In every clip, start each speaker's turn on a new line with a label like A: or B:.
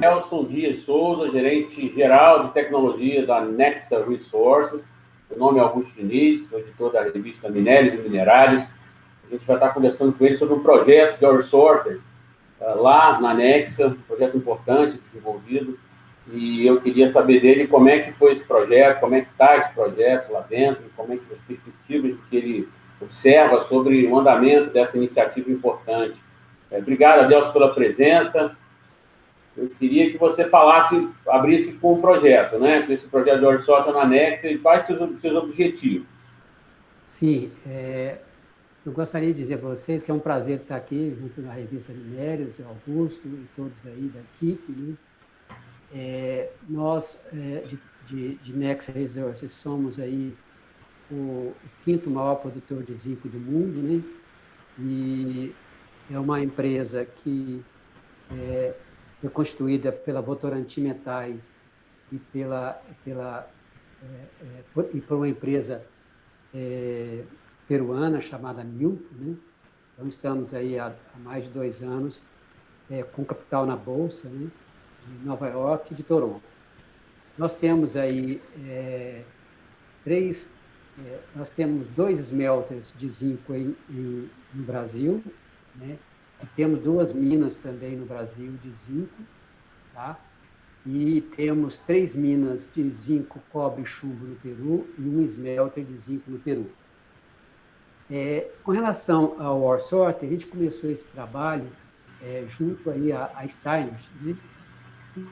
A: Nelson Dias Souza, gerente geral de tecnologia da Nexa Resources. Meu nome é Augusto Diniz, sou editor da revista Minérios e Minerários. A gente vai estar conversando com ele sobre um projeto de Our Sorter ah, lá na Nexa, um projeto importante desenvolvido. E eu queria saber dele como é que foi esse projeto, como é que está esse projeto lá dentro, como é que as perspectivas que ele observa sobre o andamento dessa iniciativa importante. É, obrigado, Adelso, pela presença. Eu queria que você falasse, abrisse com o projeto, né? Esse projeto de Orsota na Nexa e quais seus, seus objetivos.
B: Sim, é, eu gostaria de dizer para vocês que é um prazer estar aqui junto na revista Minérios, Augusto e todos aí da equipe. Né? É, nós, é, de, de, de Nexa Resources, somos aí o, o, quinto maior produtor de zinco do mundo, né? E é uma empresa que é, foi constituída pela Votorantim Metais e pela, pela é, é, por, e por uma empresa é, peruana chamada Milk, né? Então estamos aí há, há mais de dois anos é, com capital na bolsa, né? De Nova York e de Toronto. Nós temos aí é, três, nós temos dois smelters de zinco em, em, no Brasil, né? Temos duas minas também no Brasil de zinco, tá? E temos três minas de zinco, cobre e chumbo no Peru e um smelter de zinco no Peru. É, com relação ao Orsort, a gente começou esse trabalho é, junto aí a, a Steiner, né?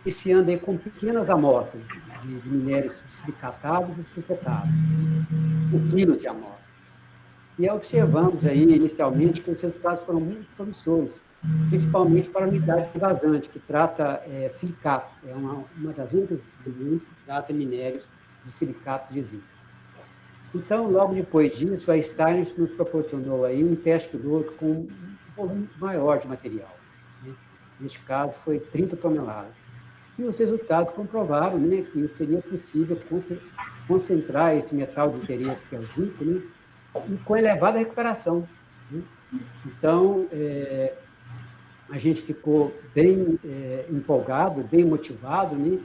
B: iniciando aí com pequenas amostras de, de minérios silicatados e sulfetados, um quilo de amostra. E observamos aí, inicialmente, que os resultados foram muito promissores, principalmente para a unidade vazante, que trata é, silicato, é uma, uma das únicas do mundo que trata minérios de silicato de zinco. Então, logo depois disso, a Stein nos proporcionou aí um teste piloto com um volume maior de material. Né? Neste caso, foi 30 toneladas. E os resultados comprovaram né, que seria possível concentrar esse metal de interesse, que é o zinco, né, e com elevada recuperação. Né? Então, é, a gente ficou bem é, empolgado, bem motivado, né?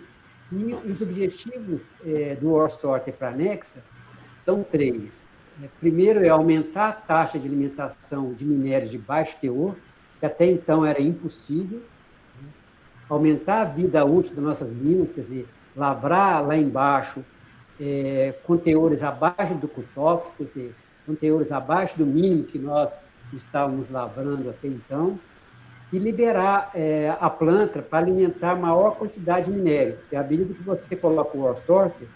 B: e os objetivos é, do Orsorter para a Nexa são três. É, primeiro é aumentar a taxa de alimentação de minérios de baixo teor, que até então era impossível, né? aumentar a vida útil das nossas minas, quer dizer, lavrar lá embaixo é, com teores abaixo do cutoff, quer dizer, com teores abaixo do mínimo que nós estávamos lavrando até então, e liberar é, a planta para alimentar maior quantidade de minério. Porque à medida que você coloca o sorter,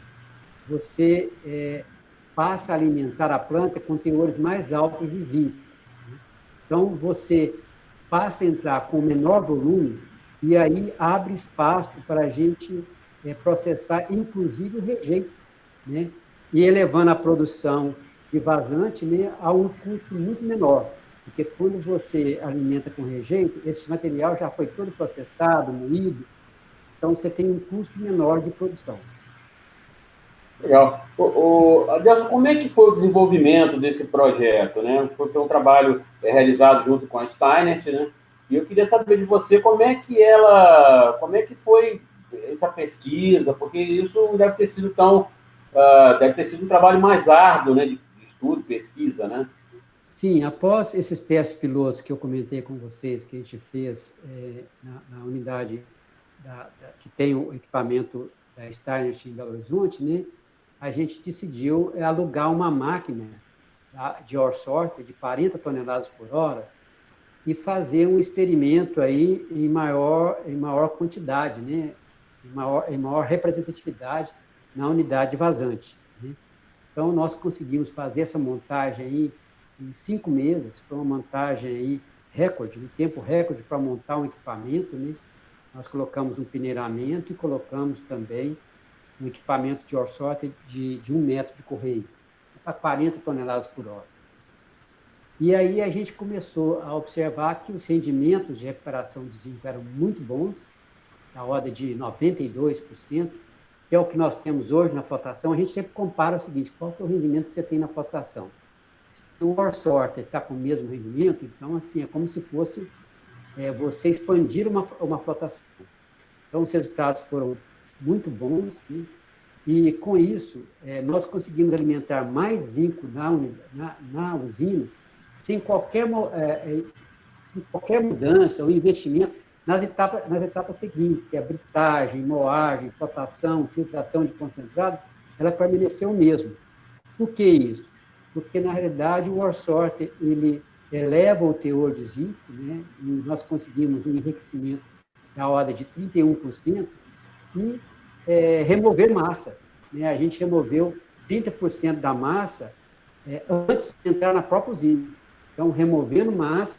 B: você é, passa a alimentar a planta com teores mais altos de zinco. Então, você passa a entrar com menor volume e aí abre espaço para a gente é, processar, inclusive, o rejeito, né? e elevando a produção de vazante né, a um custo muito menor. Porque quando você alimenta com rejeito, esse material já foi todo processado, moído, então você tem um custo menor de produção.
A: Legal. O, o, Adelson, como é que foi o desenvolvimento desse projeto? Né? Foi, um trabalho é, realizado junto com a Steinert, né? E eu queria saber de você como é que ela, como é que foi essa pesquisa, porque isso deve ter sido tão, uh, deve ter sido um trabalho mais árduo, né, de estudo, pesquisa, né?
B: Sim, após esses testes pilotos que eu comentei com vocês, que a gente fez é, na, na, unidade da, da, que tem o equipamento da Steiner em Belo Horizonte, né, a gente decidiu alugar uma máquina tá, de ore sorter de 40 toneladas por hora e fazer um experimento aí em maior, em maior quantidade, né, em, maior, em maior representatividade na unidade vazante. Então, nós conseguimos fazer essa montagem aí em cinco meses, foi uma montagem aí recorde, um tempo recorde para montar um equipamento, né? Nós colocamos um peneiramento e colocamos também um equipamento de orçota de, de um metro de correio, para 40 toneladas por hora. E aí a gente começou a observar que os rendimentos de recuperação de zinco eram muito bons, na ordem de 92%, que é o que nós temos hoje na flotação, a gente sempre compara o seguinte, qual é o rendimento que você tem na flotação? Se o War Sorter está com o mesmo rendimento, então, assim, é como se fosse é, você expandir uma, uma flotação. Então, os resultados foram muito bons, né? e com isso, é, nós conseguimos alimentar mais zinco na, na, na usina, sem qualquer, é, é, sem qualquer mudança ou investimento nas etapas, nas etapas seguintes, que é britagem, moagem, flotação, filtração de concentrado, ela permaneceu o mesmo. Por que isso? Porque, na realidade, o Orsorter, ele eleva o teor de zinco, né? e nós conseguimos um enriquecimento da ordem de 31%, e é, remover massa. Né? A gente removeu 30% da massa é, antes de entrar na própria usina. Então, removendo massa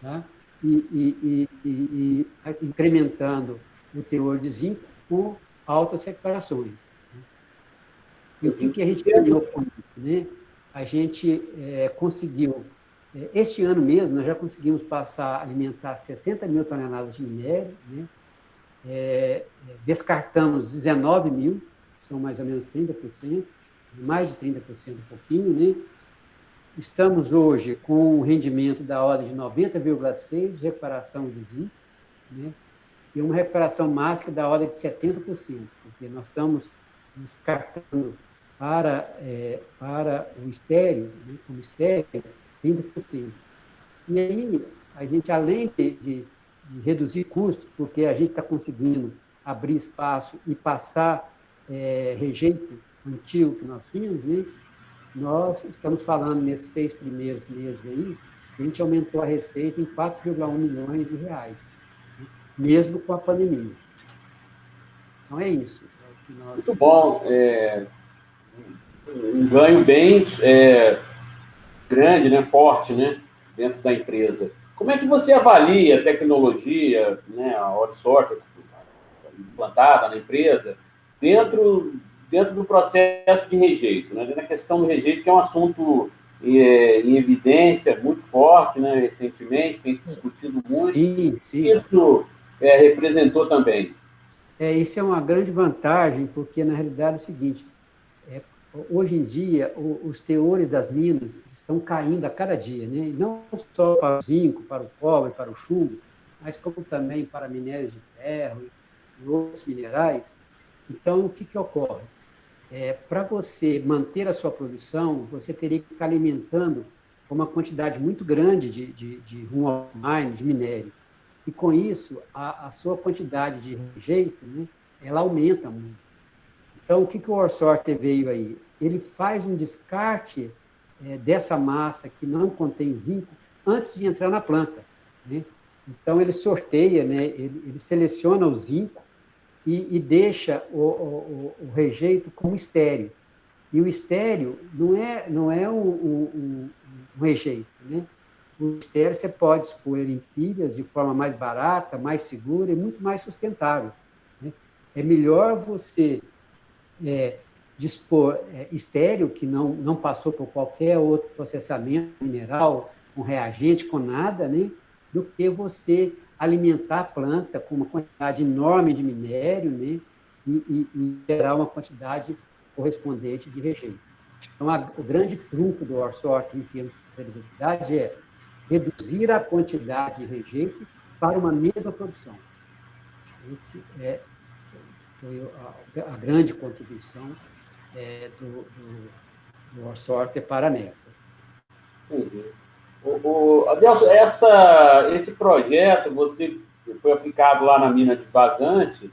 B: tá? e, e, e, e, incrementando o teor de zinco com altas recuperações. E o que, que a gente ganhou com isso? Né? A gente é, conseguiu, é, este ano mesmo, nós já conseguimos passar a alimentar 60 mil toneladas de minério, né? É, descartamos 19 mil, são mais ou menos 30%, mais de 30%, um pouquinho, né? Estamos hoje com um rendimento da ordem de 90,6% de recuperação de zinco, né? e uma recuperação máxima da ordem de 70%, porque nós estamos descartando para, é, para o estéreo, né? como estéreo, 30%. E aí, a gente, além de, de, de reduzir custos, porque a gente está conseguindo abrir espaço e passar é, rejeito antigo que nós tínhamos, né? Nós estamos falando nesses seis primeiros meses aí, a gente aumentou a receita em 4,1 milhões de reais, né? mesmo com a pandemia. Então é isso. É
A: nós... Muito bom. É, um ganho bem é, grande, né, forte, né, dentro da empresa. Como é que você avalia a tecnologia, né, a Orsorter implantada na empresa, dentro dentro do processo de rejeito, né? na questão do rejeito, que é um assunto é, em evidência muito forte, né? recentemente, tem se discutido muito.
B: Sim, sim.
A: Isso é, representou também.
B: É, isso é uma grande vantagem, porque, na realidade, é o seguinte, é, hoje em dia, o, os teores das minas estão caindo a cada dia, né? não só para o zinco, para o cobre, para o chumbo, mas como também para minérios de ferro e outros minerais. Então, o que, que ocorre? É, Para você manter a sua produção, você teria que estar alimentando uma quantidade muito grande de, de, de rum mine, de minério. E com isso, a, a sua quantidade de rejeito, né, ela aumenta muito. Então, o que, que o Orsorter veio aí? Ele faz um descarte é, dessa massa que não contém zinco antes de entrar na planta. Né? Então, ele sorteia, né, ele, ele seleciona o zinco e, e deixa o, o, o, rejeito como estéreo. E o estéreo não é, não é um, um, um rejeito, né? O estéreo você pode expor em pilhas de forma mais barata, mais segura e muito mais sustentável. Né? É melhor você é, dispor é, estéreo, que não, não passou por qualquer outro processamento mineral, com reagente, com nada, né? do que você alimentar a planta com uma quantidade enorme de minério, né? E, e, e gerar uma quantidade correspondente de rejeito. Então, a, o grande trunfo do Orsort em termos de sustentabilidade é reduzir a quantidade de rejeito para uma mesma produção. Esse é foi a, a grande contribuição é, do, do, do para a Nexa.
A: Uhum. O, o, Adelson, essa, esse projeto você foi aplicado lá na mina de Vazante,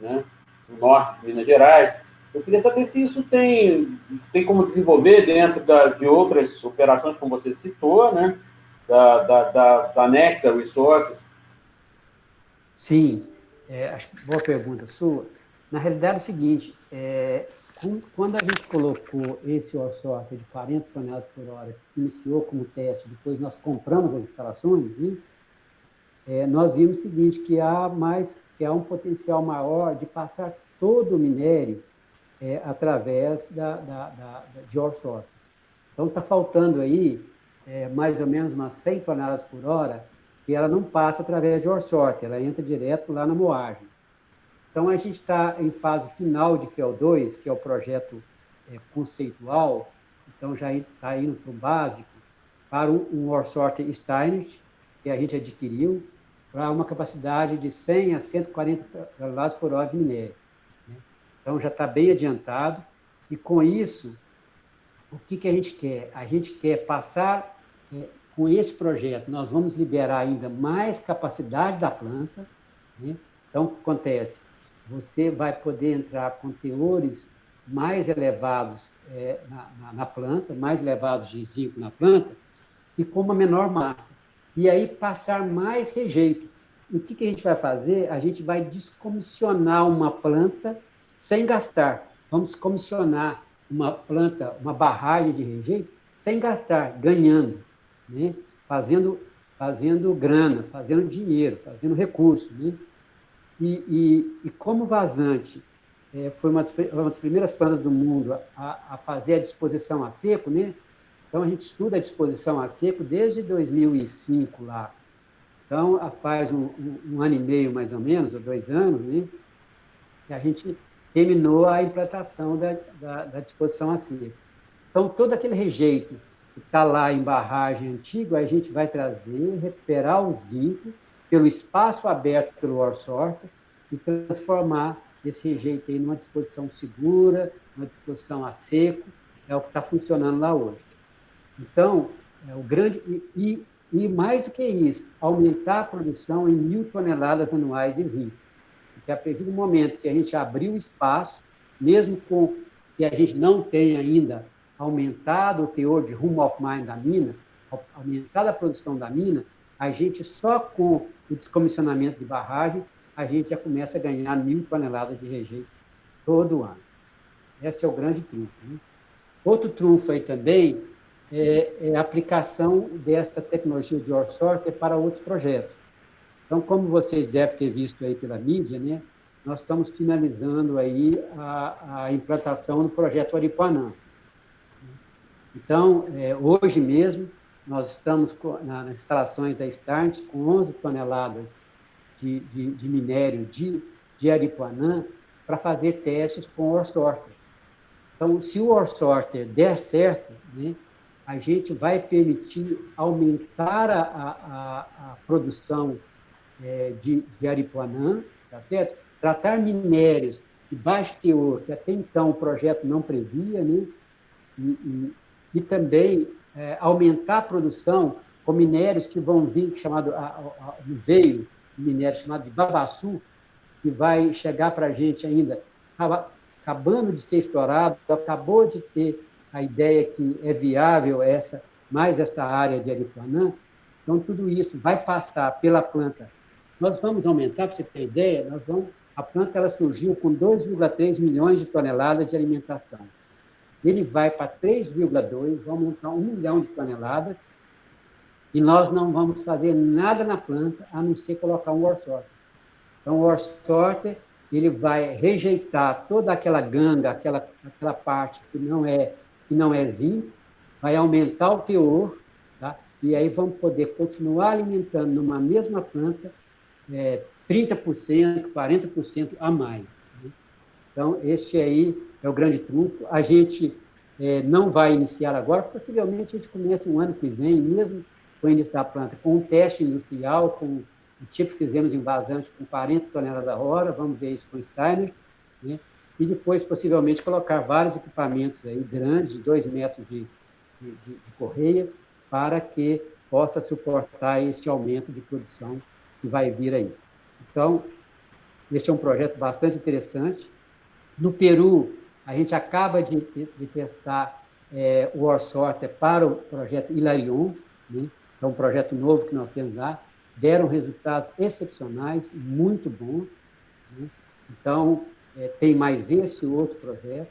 A: né, no norte de Minas Gerais. Eu queria saber se isso tem, tem como desenvolver dentro da, de outras operações, como você citou, né, da, da, da, da Nexa Resources.
B: Sim, é, boa pergunta sua. Na realidade é o seguinte, é, quando a gente colocou esse orçómetro de 40 toneladas por hora, que se iniciou como teste, depois nós compramos as instalações, né, é, nós vimos o seguinte, que há mais, que há um potencial maior de passar todo o minério é, através da, da, da, de orçómetro. Então, está faltando aí é, mais ou menos umas 100 toneladas por hora, que ela não passa através de orçómetro, ela entra direto lá na moagem. Então, a gente está em fase final de FEL2, que é o projeto é, conceitual, então já está indo para o básico, para um, um Orsorter Steiner, que a gente adquiriu, para uma capacidade de 100 a 140 toneladas por hora de minério. Né? Então, já está bem adiantado, e com isso, o que, que a gente quer? A gente quer passar, é, com esse projeto, nós vamos liberar ainda mais capacidade da planta. Né? Então, o que acontece? Você vai poder entrar com teores mais elevados é, na, na, na, planta, mais elevados de zinco na planta, e com uma menor massa. E aí passar mais rejeito. O que, que a gente vai fazer? A gente vai descomissionar uma planta sem gastar. Vamos descomissionar uma planta, uma barragem de rejeito, sem gastar, ganhando, né? fazendo, fazendo grana, fazendo dinheiro, fazendo recurso. Né? E, e, e como vazante é, foi uma das, uma das, primeiras plantas do mundo a, a, fazer a disposição a seco, né? Então, a gente estuda a disposição a seco desde 2005 lá. Então, faz um, um, um ano e meio, mais ou menos, ou dois anos, né? E a gente terminou a implantação da, da, da disposição a seco. Então, todo aquele rejeito que está lá em barragem antiga, a gente vai trazer, recuperar o zinco pelo espaço aberto pelo Orsorta e transformar desse jeito aí numa disposição segura, uma disposição a seco, é o que está funcionando lá hoje. Então, é o grande e, e mais do que isso, aumentar a produção em mil toneladas anuais de zinco. Porque a partir do momento que a gente abriu espaço, mesmo com que a gente não tenha ainda aumentado o teor de rumo of mine da mina, aumentado a produção da mina, a gente só com o descomissionamento de barragem a gente já começa a ganhar mil toneladas de rejeito todo ano. Esse é o grande trunfo. Né? Outro trunfo aí também é, é, a aplicação dessa tecnologia de ore sorter para outros projetos. Então, como vocês devem ter visto aí pela mídia, né, nós estamos finalizando aí a, a implantação do projeto Aripuanã. Então, é, hoje mesmo, nós estamos nas instalações da Start com 11 toneladas de, de, de minério de, de Aripuanã para fazer testes com o sorter. Então, se o sorter der certo, né, a gente vai permitir aumentar a, a, a produção é, de, de Aripuanã, tá certo? tratar minérios de baixo teor, que até então o projeto não previa, né? e, e, e também é, aumentar a produção com minérios que vão vir, chamado a, a, a, veio minério chamado de babaçu, que vai chegar para a gente ainda, acabando de ser explorado, acabou de ter a ideia que é viável essa mais essa área de Aripuanã. Então, tudo isso vai passar pela planta. Nós vamos aumentar, para você ter ideia, nós vamos, a planta ela surgiu com 2,3 milhões de toneladas de alimentação. Ele vai para 3,2, vai aumentar um milhão de toneladas, e nós não vamos fazer nada na planta a não ser colocar um ore sorter. Então, o ore sorter, ele vai rejeitar toda aquela ganga, aquela, aquela parte que não é que não é zinco, vai aumentar o teor, tá? e aí vamos poder continuar alimentando numa mesma planta é, 30%, 40% a mais. Então, este aí é o grande trunfo. A gente é, não vai iniciar agora, possivelmente a gente começa um ano que vem, mesmo com o início da planta, com um teste industrial, com o tipo que fizemos em vazante com 40 toneladas a hora, vamos ver isso com Steiner, né? e depois, possivelmente, colocar vários equipamentos aí grandes, de 2 metros de, de, de, correia, para que possa suportar esse aumento de produção que vai vir aí. Então, esse é um projeto bastante interessante. No Peru, a gente acaba de, de testar é, o Orsorter para o projeto Hilarion, né? é um projeto novo que nós temos lá, deram resultados excepcionais, muito bons. Né? Então, é, tem mais esse outro projeto.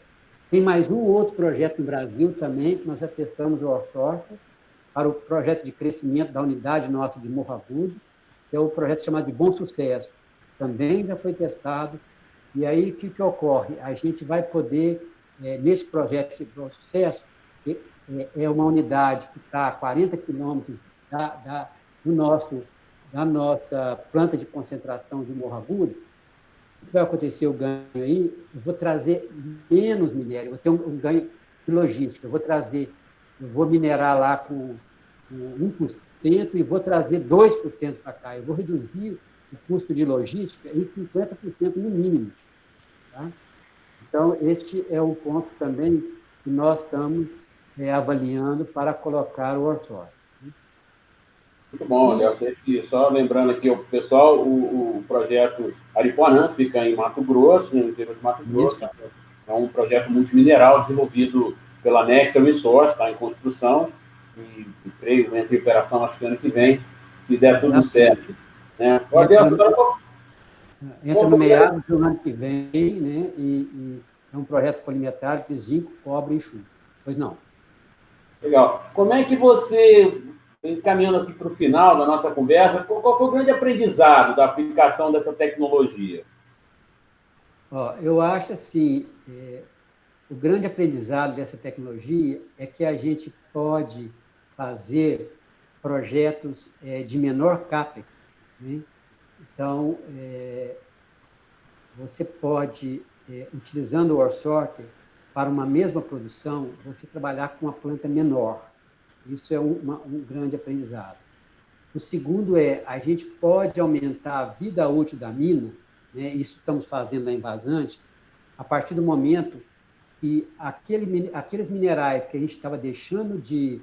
B: Tem mais um outro projeto no Brasil também, que nós já testamos o Orsorta, para o projeto de crescimento da unidade nossa de Morro Agudo, que é o projeto chamado de Bom Sucesso. Também já foi testado. E aí, o que, que ocorre? A gente vai poder, é, nesse projeto de Sucesso, é, é uma unidade que está a 40 quilômetros da, da, do nosso, da nossa planta de concentração de Morro Agudo, o que vai acontecer o ganho aí? Eu vou trazer menos minério, vou ter um, um ganho de logística, eu vou trazer, eu vou minerar lá com, com e vou trazer 2% para cá. Eu vou reduzir o custo de logística em 50% no mínimo. Tá? Então, este é um ponto também que nós estamos é, avaliando para colocar o orçório.
A: Muito bom, Nelson. Só lembrando aqui o pessoal, o, o projeto Aripuanã fica em Mato Grosso, no interior de Mato Grosso. Isso. É um projeto multimineral desenvolvido pela Nexa Resource, está em construção, e, e creio entre operação acho que ano que vem, se der tudo certo. Né? Pode
B: entra, no, meados do ano que vem, né? E, e, é um projeto polimetálico de zinco, cobre e chumbo. Pois não.
A: Legal. Como é que você, encaminhando aqui para o final da nossa conversa, qual foi o grande aprendizado da aplicação dessa tecnologia?
B: Ó, eu acho assim, é, o grande aprendizado dessa tecnologia é que a gente pode fazer projetos é, de menor capex. Né? Então, é, você pode, é, utilizando o OrSorter, para uma mesma produção, você trabalhar com uma planta menor. Isso é uma, um grande aprendizado. O segundo é, a gente pode aumentar a vida útil da mina, né? isso estamos fazendo na Invasante, a partir do momento que aquele, aqueles minerais que a gente estava deixando de,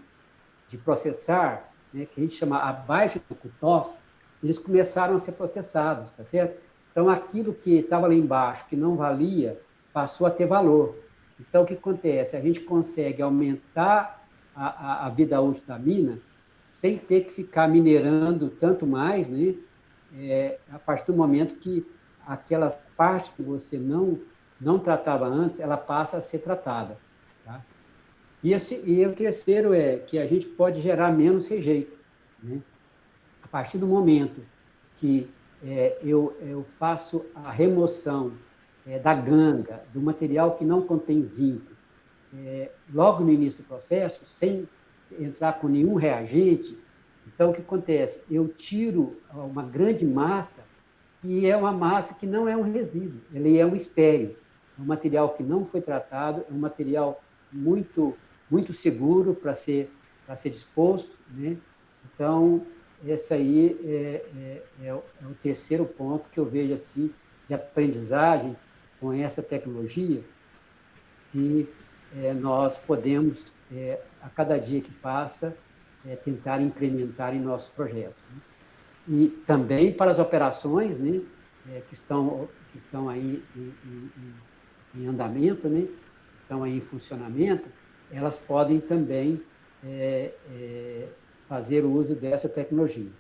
B: de processar, né, que a gente chama abaixo do cutoff, eles começaram a ser processados, tá certo? Então, aquilo que estava lá embaixo, que não valia, passou a ter valor. Então, o que acontece? A gente consegue aumentar a, a, a vida útil da mina sem ter que ficar minerando tanto mais, né? É, a partir do momento que aquelas partes que você não não tratava antes, ela passa a ser tratada. Tá? E, esse, e o terceiro é que a gente pode gerar menos rejeito. Né? Partir do momento que é, eu, eu faço a remoção é, da ganga, do material que não contém zinco, é, logo no início do processo, sem entrar com nenhum reagente, então o que acontece? Eu tiro uma grande massa e é uma massa que não é um resíduo, ele é um espério. É um material que não foi tratado, é um material muito, muito seguro para ser, para ser disposto. Né? Então, esse aí é, é, é, o, é, o, terceiro ponto que eu vejo assim de aprendizagem com essa tecnologia que é, nós podemos, é, a cada dia que passa, é, tentar implementar em nossos projetos. Né? E também para as operações né, que, estão, que estão aí em, em, em andamento, né, estão aí em funcionamento, elas podem também fazer uso dessa tecnologia.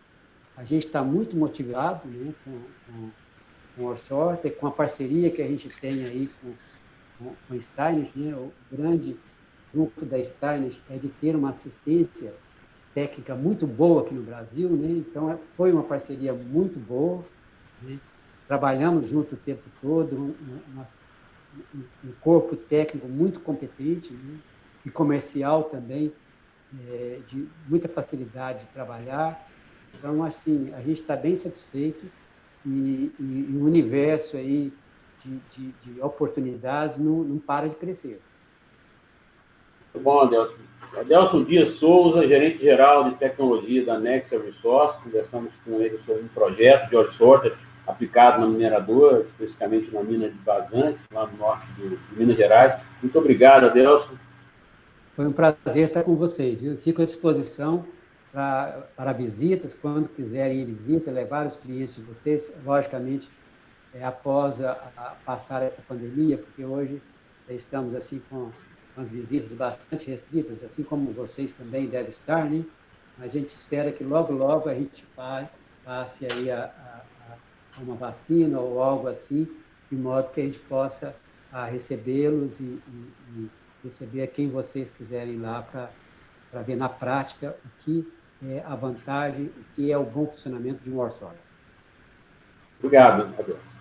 B: A gente está muito motivado né, com, com, com o Orsorter, com a parceria que a gente tem aí com, com, com a Steiner, né, o grande grupo da Steiner é de ter uma assistência técnica muito boa aqui no Brasil, né? então é, foi uma parceria muito boa, né? trabalhamos junto o tempo todo, uma, um corpo técnico muito competente né? e comercial também, é, de muita facilidade de trabalhar. Então, assim, a gente está bem satisfeito e, e, e, o universo aí de, de, de oportunidades não, não, para de crescer.
A: Muito bom, Adelson. Adelson Dias Souza, gerente-geral de tecnologia da Nexa Resource, conversamos com ele sobre um projeto de Orsorter aplicado na mineradora, especificamente na mina de Vazantes, lá no norte de Minas Gerais. Muito obrigado, Adelson.
B: Foi um prazer estar com vocês. Eu fico à disposição para, para visitas, quando quiserem ir visita, levar os clientes de vocês, logicamente, é, após a, a passar essa pandemia, porque hoje estamos assim com, as visitas bastante restritas, assim como vocês também devem estar, né? Mas a gente espera que logo, logo a gente passe aí a, a uma vacina ou algo assim, de modo que a gente possa ah, recebê-los e, e, e, receber quem vocês quiserem lá para ver na prática o que é a vantagem, o que é o bom funcionamento de um orçómetro.
A: Obrigado, Adeus.